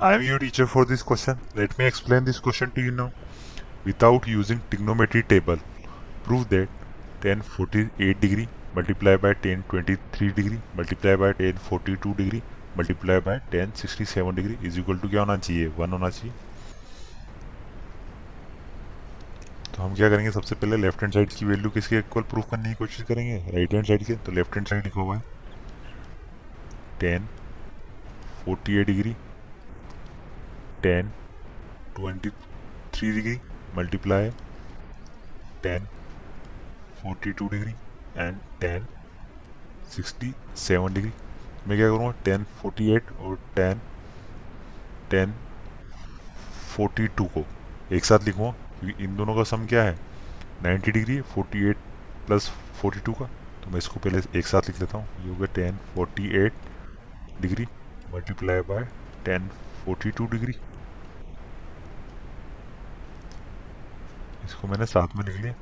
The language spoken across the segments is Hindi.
I am your teacher for this question. Let me explain this question to you now. Without using trigonometry table, prove that tan 48 degree multiplied by tan 23 degree multiplied by tan 42 degree multiplied by tan 67 degree is equal to क्या होना चाहिए वन होना चाहिए तो हम क्या करेंगे सबसे पहले लेफ़्ट हैंड साइड की वैल्यू किसके इक्वल प्रूफ करने की कोशिश करेंगे राइट हैंड साइड के तो लेफ़्ट हैंड साइड लिखा हुआ है tan forty eight degree tan. Twenty three degree multiply. Tan. Forty two degree and tan. Sixty seven degree. मैं क्या करूँगा? टेन फोर्टी एट और टेन। टेन फोर्टी टू को एक साथ लिखूँगा, क्योंकि इन दोनों का सम क्या है? Ninety degree, forty eight plus forty two का। तो मैं इसको पहले एक साथ लिख लेता हूँ। ये हो गया tan forty eight degree multiply by tan forty two degree. इसको मैंने साथ में लिख लिया।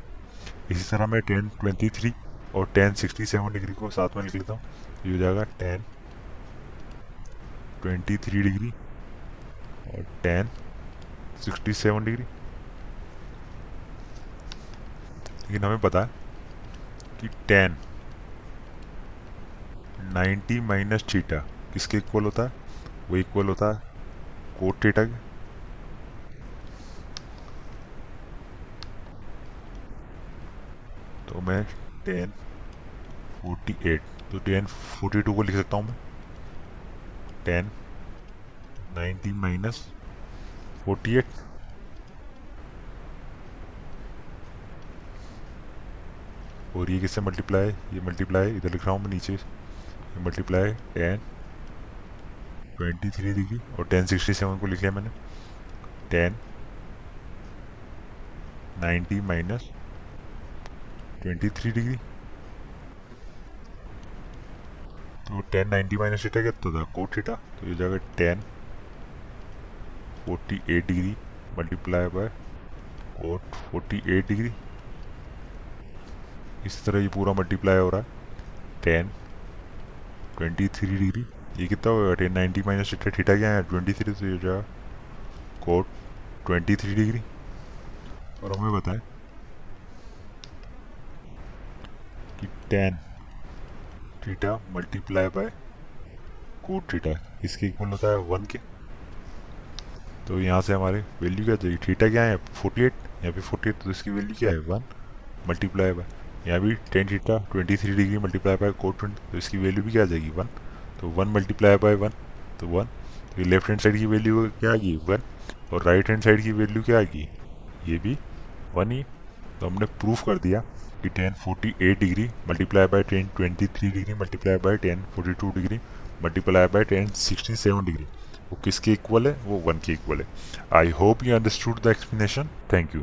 इसी तरह मैं टेन ट्वेंटी थ्री और टेन सिक्सटी सेवन डिग्री को साथ में लिख लेता हूँ। ये हो जाएगा टेन ट्वेंटी थ्री डिग्री और टेन सिक्सटी सेवन डिग्री। लेकिन हमें पता है कि टेन नाइन्टी माइनस थीटा किसके इक्वल होता है? वो इक्वल होता है कोट थीटा के। तो मैं टेन फोर्टी एट तो टेन फोर्टी टू को लिख सकता हूँ मैं। Tan ninety minus forty eight. और ये किससे मल्टीप्लाई? ये मल्टीप्लाई, इधर लिख रहा हूँ मैं नीचे। ये multiply tan twenty three degree और टेन सिक्सटी सेवन को लिख लिया मैंने। Tan ninety minus twenty three degree तो टेन नाइन्टी माइनस थीटा कितना था? कोट थीटा तो ये जाएगा tan forty eight degree multiply by cot forty eight degree इस तरह ये पूरा मल्टीप्लाई हो रहा है। टेन ट्वेंटी थ्री डिग्री ये कितना होगा tan ninety minus theta theta क्या है? ट्वेंटी थ्री तो ये जाएगा कोट ट्वेंटी थ्री डिग्री और हमें बताएँ कि tan. Theta multiply by cot theta. इसके इक्वल होता है वन के। तो यहाँ से हमारे वैल्यू क्या चाहिए थीटा क्या है? फोर्टी एट यहाँ पे फोर्टी एट तो इसकी वैल्यू क्या है? वन। Multiply by. यहाँ भी tan theta twenty three degree multiply by cot twenty तो इसकी वैल्यू भी क्या आ जाएगी? वन। तो वन मल्टीप्लाई बाय वन तो वन। तो लेफ़्ट हैंड साइड की वैल्यू क्या आ गई? वन। और राइट हैंड साइड की वैल्यू क्या आ गई? ये भी वन ही। तो हमने प्रूफ कर दिया कि tan forty eight degree multiply by tan twenty three degree multiply by tan forty two degree multiply by tan sixty seven degree वो किसके इक्वल है? वो वन के इक्वल है। I hope you understood the explanation thank you